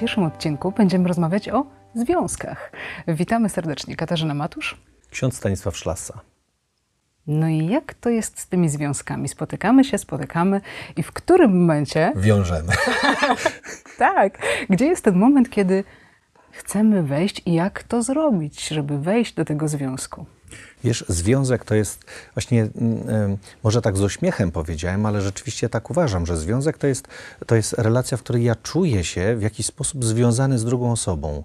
dzisiejszym odcinku będziemy rozmawiać o związkach. Witamy serdecznie. Katarzyna Matusz. Ksiądz Stanisław Szlasa. No i jak to jest z tymi związkami? Spotykamy się, spotykamy i w którym momencie... Wiążemy. tak. Gdzie jest ten moment, kiedy chcemy wejść i jak to zrobić, żeby wejść do tego związku? Wiesz, związek to jest właśnie, mm, może tak z uśmiechem powiedziałem, ale rzeczywiście tak uważam, że związek to jest, to jest relacja, w której ja czuję się w jakiś sposób związany z drugą osobą.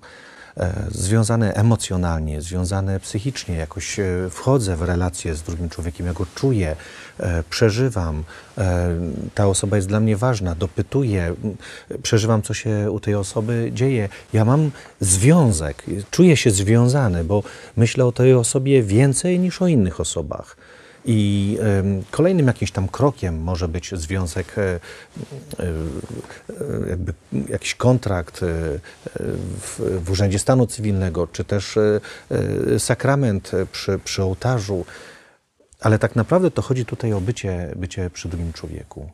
E, związane emocjonalnie, związane psychicznie, jakoś e, wchodzę w relację z drugim człowiekiem, ja go czuję, e, przeżywam, ta osoba jest dla mnie ważna, dopytuję, przeżywam, co się u tej osoby dzieje. Ja mam związek, czuję się związany, bo myślę o tej osobie więcej niż o innych osobach. I kolejnym jakimś tam krokiem może być związek, e, e, e, jakby jakiś kontrakt w, w Urzędzie Stanu Cywilnego, czy też sakrament przy, przy ołtarzu. Ale tak naprawdę to chodzi tutaj o bycie, bycie przy drugim człowieku.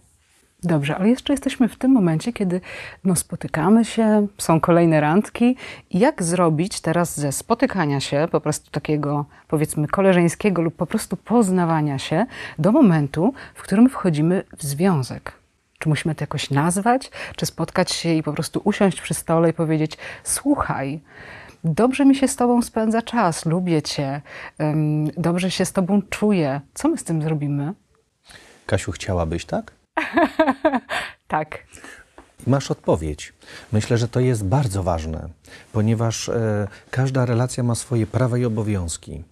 Dobrze, ale jeszcze jesteśmy w tym momencie, kiedy no, spotykamy się, są kolejne randki. Jak zrobić teraz ze spotykania się, po prostu takiego powiedzmy koleżeńskiego lub po prostu poznawania się, do momentu, w którym wchodzimy w związek? Czy musimy to jakoś nazwać, czy spotkać się i po prostu usiąść przy stole i powiedzieć: Słuchaj, dobrze mi się z Tobą spędza czas, lubię Cię, dobrze się z Tobą czuję. Co my z tym zrobimy? Kasiu, chciałabyś tak? tak. Masz odpowiedź. Myślę, że to jest bardzo ważne, ponieważ e, każda relacja ma swoje prawa i obowiązki.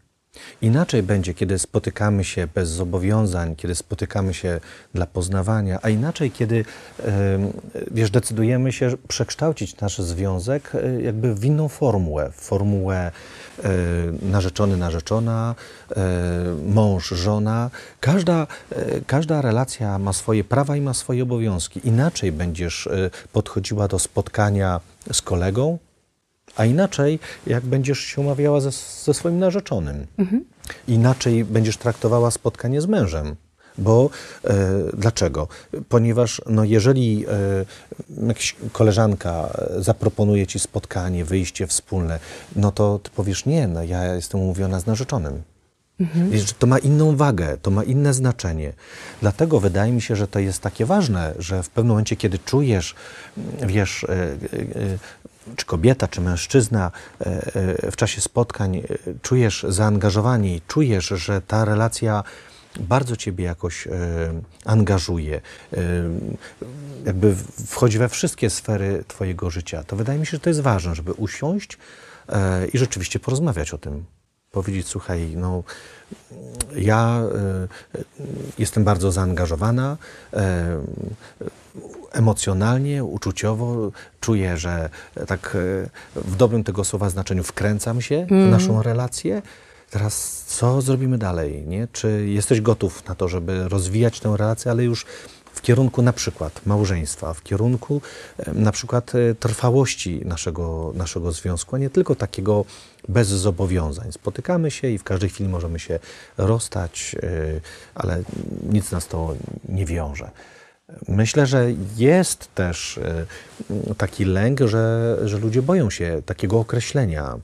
Inaczej będzie, kiedy spotykamy się bez zobowiązań, kiedy spotykamy się dla poznawania, a inaczej, kiedy wiesz, decydujemy się przekształcić nasz związek e, jakby w inną formułę, formułę e, narzeczony, narzeczona, e, mąż, żona. Każda, każda relacja ma swoje prawa i ma swoje obowiązki. Inaczej będziesz podchodziła do spotkania z kolegą, a inaczej, jak będziesz się umawiała ze, ze swoim narzeczonym. Mhm. Inaczej będziesz traktowała spotkanie z mężem. Bo e, dlaczego? Ponieważ no, jeżeli e, jakaś koleżanka zaproponuje ci spotkanie, wyjście wspólne, no to ty powiesz nie, no, ja jestem umówiona z narzeczonym. Mhm. Wiesz, to ma inną wagę, to ma inne znaczenie. Dlatego wydaje mi się, że to jest takie ważne, że w pewnym momencie, kiedy czujesz, wiesz, e, e, czy kobieta, czy mężczyzna e, e, w czasie spotkań e, czujesz zaangażowanie i czujesz, że ta relacja bardzo ciebie jakoś angażuje, jakby wchodzi we wszystkie sfery twojego życia, to wydaje mi się, że to jest ważne, żeby usiąść i rzeczywiście porozmawiać o tym. Powiedzieć, słuchaj, no ja jestem bardzo zaangażowana, emocjonalnie, uczuciowo czuję, że tak e, w dobrym tego słowa znaczeniu wkręcam się mm. w naszą relację. Teraz co zrobimy dalej? Nie? Czy jesteś gotów na to, żeby rozwijać tę relację, ale już w kierunku na przykład małżeństwa, w kierunku e, na przykład e, trwałości naszego, naszego związku, a nie tylko takiego bez zobowiązań. Spotykamy się i w każdej chwili możemy się rozstać, ale nic nas to nie wiąże. Myślę, że jest też e, taki lęk, że, że ludzie boją się takiego określenia,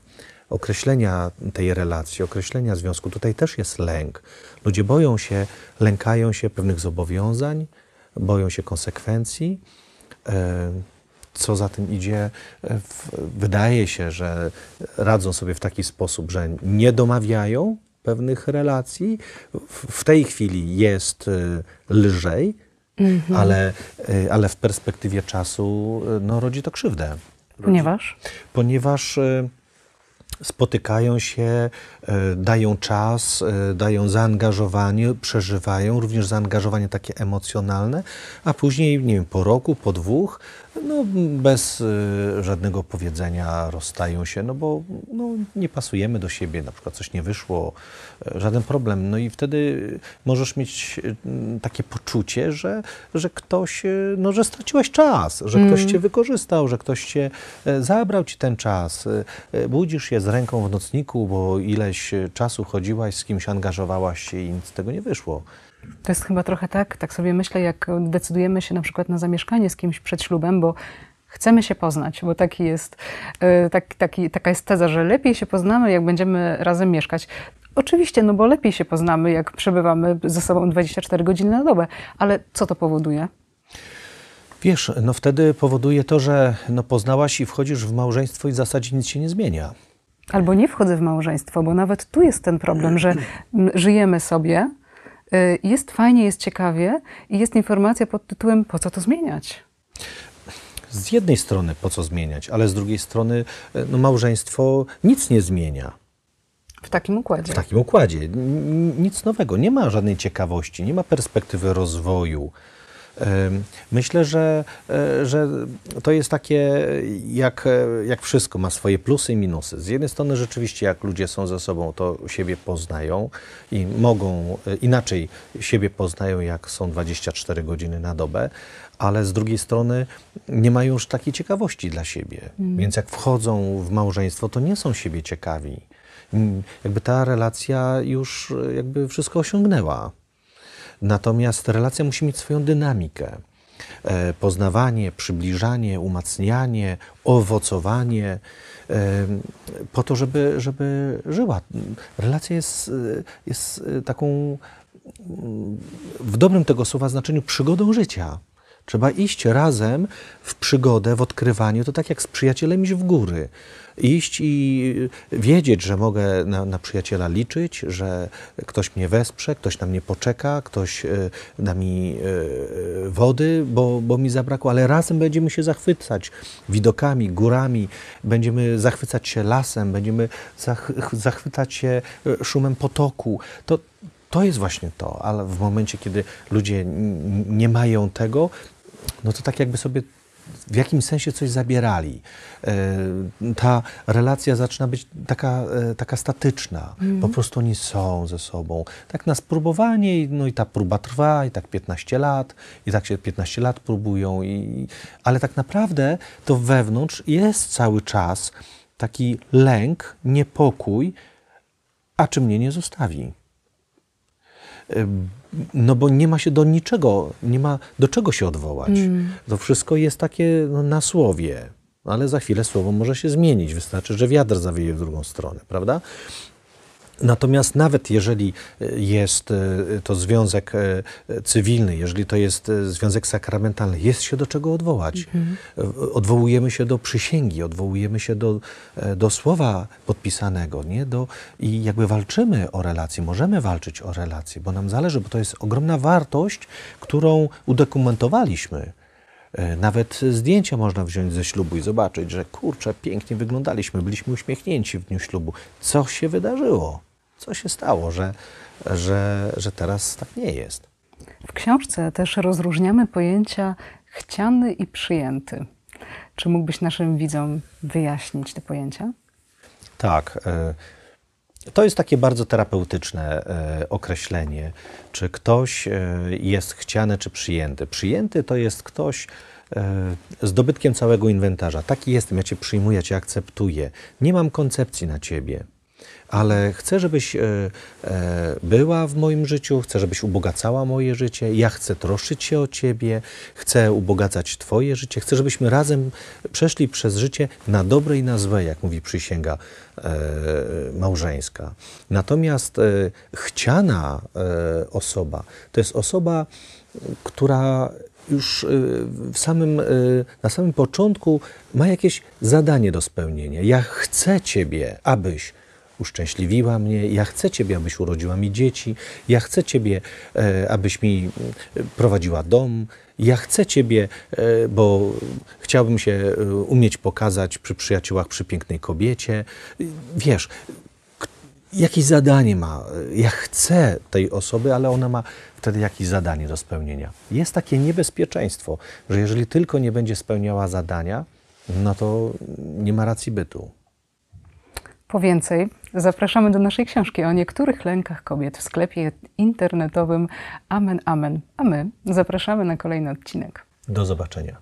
określenia tej relacji, określenia związku. Tutaj też jest lęk. Ludzie boją się, lękają się pewnych zobowiązań, boją się konsekwencji. E, co za tym idzie, e, wydaje się, że radzą sobie w taki sposób, że nie domawiają pewnych relacji. W tej chwili jest lżej, Mhm. Ale, ale w perspektywie czasu no, rodzi to krzywdę. Ponieważ? Ponieważ y, spotykają się, dają czas, dają zaangażowanie, przeżywają również zaangażowanie takie emocjonalne, a później, nie wiem, po roku, po dwóch, no, bez y, żadnego powiedzenia rozstają się, no bo no, nie pasujemy do siebie, na przykład coś nie wyszło, y, żaden problem. No i wtedy możesz mieć y, takie poczucie, że, że ktoś, y, no, że straciłeś czas, że mm. ktoś cię wykorzystał, że ktoś cię y, zabrał ci ten czas. Y, budzisz się z ręką w nocniku, bo ileś czasu chodziłaś, z kimś angażowałaś się i nic z tego nie wyszło. To jest chyba trochę tak, tak sobie myślę, jak decydujemy się na przykład na zamieszkanie z kimś przed ślubem, bo chcemy się poznać, bo taki jest, y, tak, taki, taka jest teza, że lepiej się poznamy, jak będziemy razem mieszkać. Oczywiście, no bo lepiej się poznamy, jak przebywamy ze sobą 24 godziny na dobę, ale co to powoduje? Wiesz, no wtedy powoduje to, że no poznałaś i wchodzisz w małżeństwo i w zasadzie nic się nie zmienia. Albo nie wchodzę w małżeństwo, bo nawet tu jest ten problem, że żyjemy sobie, jest fajnie, jest ciekawie i jest informacja pod tytułem po co to zmieniać? Z jednej strony po co zmieniać, ale z drugiej strony e, no małżeństwo nic nie zmienia. W takim układzie. W takim układzie. Nic nowego. Nie ma żadnej ciekawości, nie ma perspektywy rozwoju. Myślę, że, e, że to jest takie, jak, e, jak wszystko, ma swoje plusy i minusy. Z jednej strony rzeczywiście, jak ludzie są ze sobą, to siebie poznają i mogą, e, inaczej siebie poznają, jak są 24 godziny na dobę, ale z drugiej strony nie mają już takiej ciekawości dla siebie. Mm. Więc jak wchodzą w małżeństwo, to nie są siebie ciekawi. Mm, jakby ta relacja już jakby wszystko osiągnęła. Natomiast relacja musi mieć swoją dynamikę. E, poznawanie, przybliżanie, umacnianie, owocowanie, e, po to, żeby, żeby żyła. Relacja jest, jest taką, w dobrym tego słowa znaczeniu, przygodą życia. Trzeba iść razem w przygodę, w odkrywaniu, to tak jak z przyjacielem iść w góry. Iść i wiedzieć, że mogę na, na, przyjaciela liczyć, że ktoś mnie wesprze, ktoś na mnie poczeka, ktoś e, da mi e, wody, bo, bo mi zabrakło, ale razem będziemy się zachwycać widokami, górami, będziemy zachwycać się lasem, będziemy zach, zachwycać się szumem potoku. To, to jest właśnie to, ale w momencie, kiedy ludzie nie mają tego, no to tak jakby sobie w jakimś sensie coś zabierali. E, ta relacja zaczyna być taka, e, taka statyczna. Mm. Po prostu oni są ze sobą. Tak na spróbowanie, no i ta próba trwa, i tak 15 lat, i tak się 15 lat próbują, i, ale tak naprawdę to wewnątrz jest cały czas taki lęk, niepokój, a czy mnie nie zostawi. No bo nie ma się do niczego, nie ma do czego się odwołać. Mm. To wszystko jest takie no, na słowie, ale za chwilę słowo może się zmienić. Wystarczy, że wiatr zawieje w drugą stronę, prawda? Natomiast nawet jeżeli e, jest e, to związek e, cywilny, jeżeli to jest związek sakramentalny, jest się do czego odwołać. Mhm. Odwołujemy się do przysięgi, odwołujemy się do, do słowa podpisanego nie? Do, i jakby walczymy o relacje, możemy walczyć o relacje, bo nam zależy, bo to jest ogromna wartość, którą udokumentowaliśmy. Nawet zdjęcia można wziąć ze ślubu i zobaczyć, że kurczę, pięknie wyglądaliśmy, byliśmy uśmiechnięci w dniu ślubu. Co się wydarzyło? Co się stało, że, że, że teraz tak nie jest. W książce też rozróżniamy pojęcia chciany i przyjęty. Czy mógłbyś naszym widzom wyjaśnić te pojęcia? Tak. E, to jest takie bardzo terapeutyczne e, określenie, czy ktoś e, jest chciany czy przyjęty. Przyjęty to jest ktoś z dobytkiem całego inwentarza. Taki jestem, ja Cię przyjmuję, ja Cię akceptuję. Nie mam koncepcji na Ciebie ale chcę, żebyś e, e, była w moim życiu, chcę, żebyś ubogacała moje życie, ja chcę troszczyć się o Ciebie, chcę ubogacać Twoje życie, chcę, żebyśmy razem przeszli przez życie na dobre i na złe, jak mówi przysięga e, małżeńska. Natomiast chciana osoba to jest osoba, która już w samym, na samym początku ma jakieś zadanie do spełnienia. Ja chcę Ciebie, abyś uszczęśliwiła mnie. Ja chcę Ciebie, abyś urodziła mi dzieci. Ja chcę Ciebie, e, abyś mi e, prowadziła dom. Ja chcę Ciebie, e, bo chciałbym się umieć pokazać przy przyjaciołach, przy pięknej kobiecie. Wiesz, jakieś zadanie ma. Ja chcę tej osoby, ale ona ma wtedy jakieś zadanie do spełnienia. Jest takie niebezpieczeństwo, że jeżeli tylko nie będzie spełniała zadania, no to nie ma racji bytu. Po więcej zapraszamy do naszej książki o niektórych lękach kobiet w sklepie internetowym Amen Amen. A my zapraszamy na kolejny odcinek. Do zobaczenia.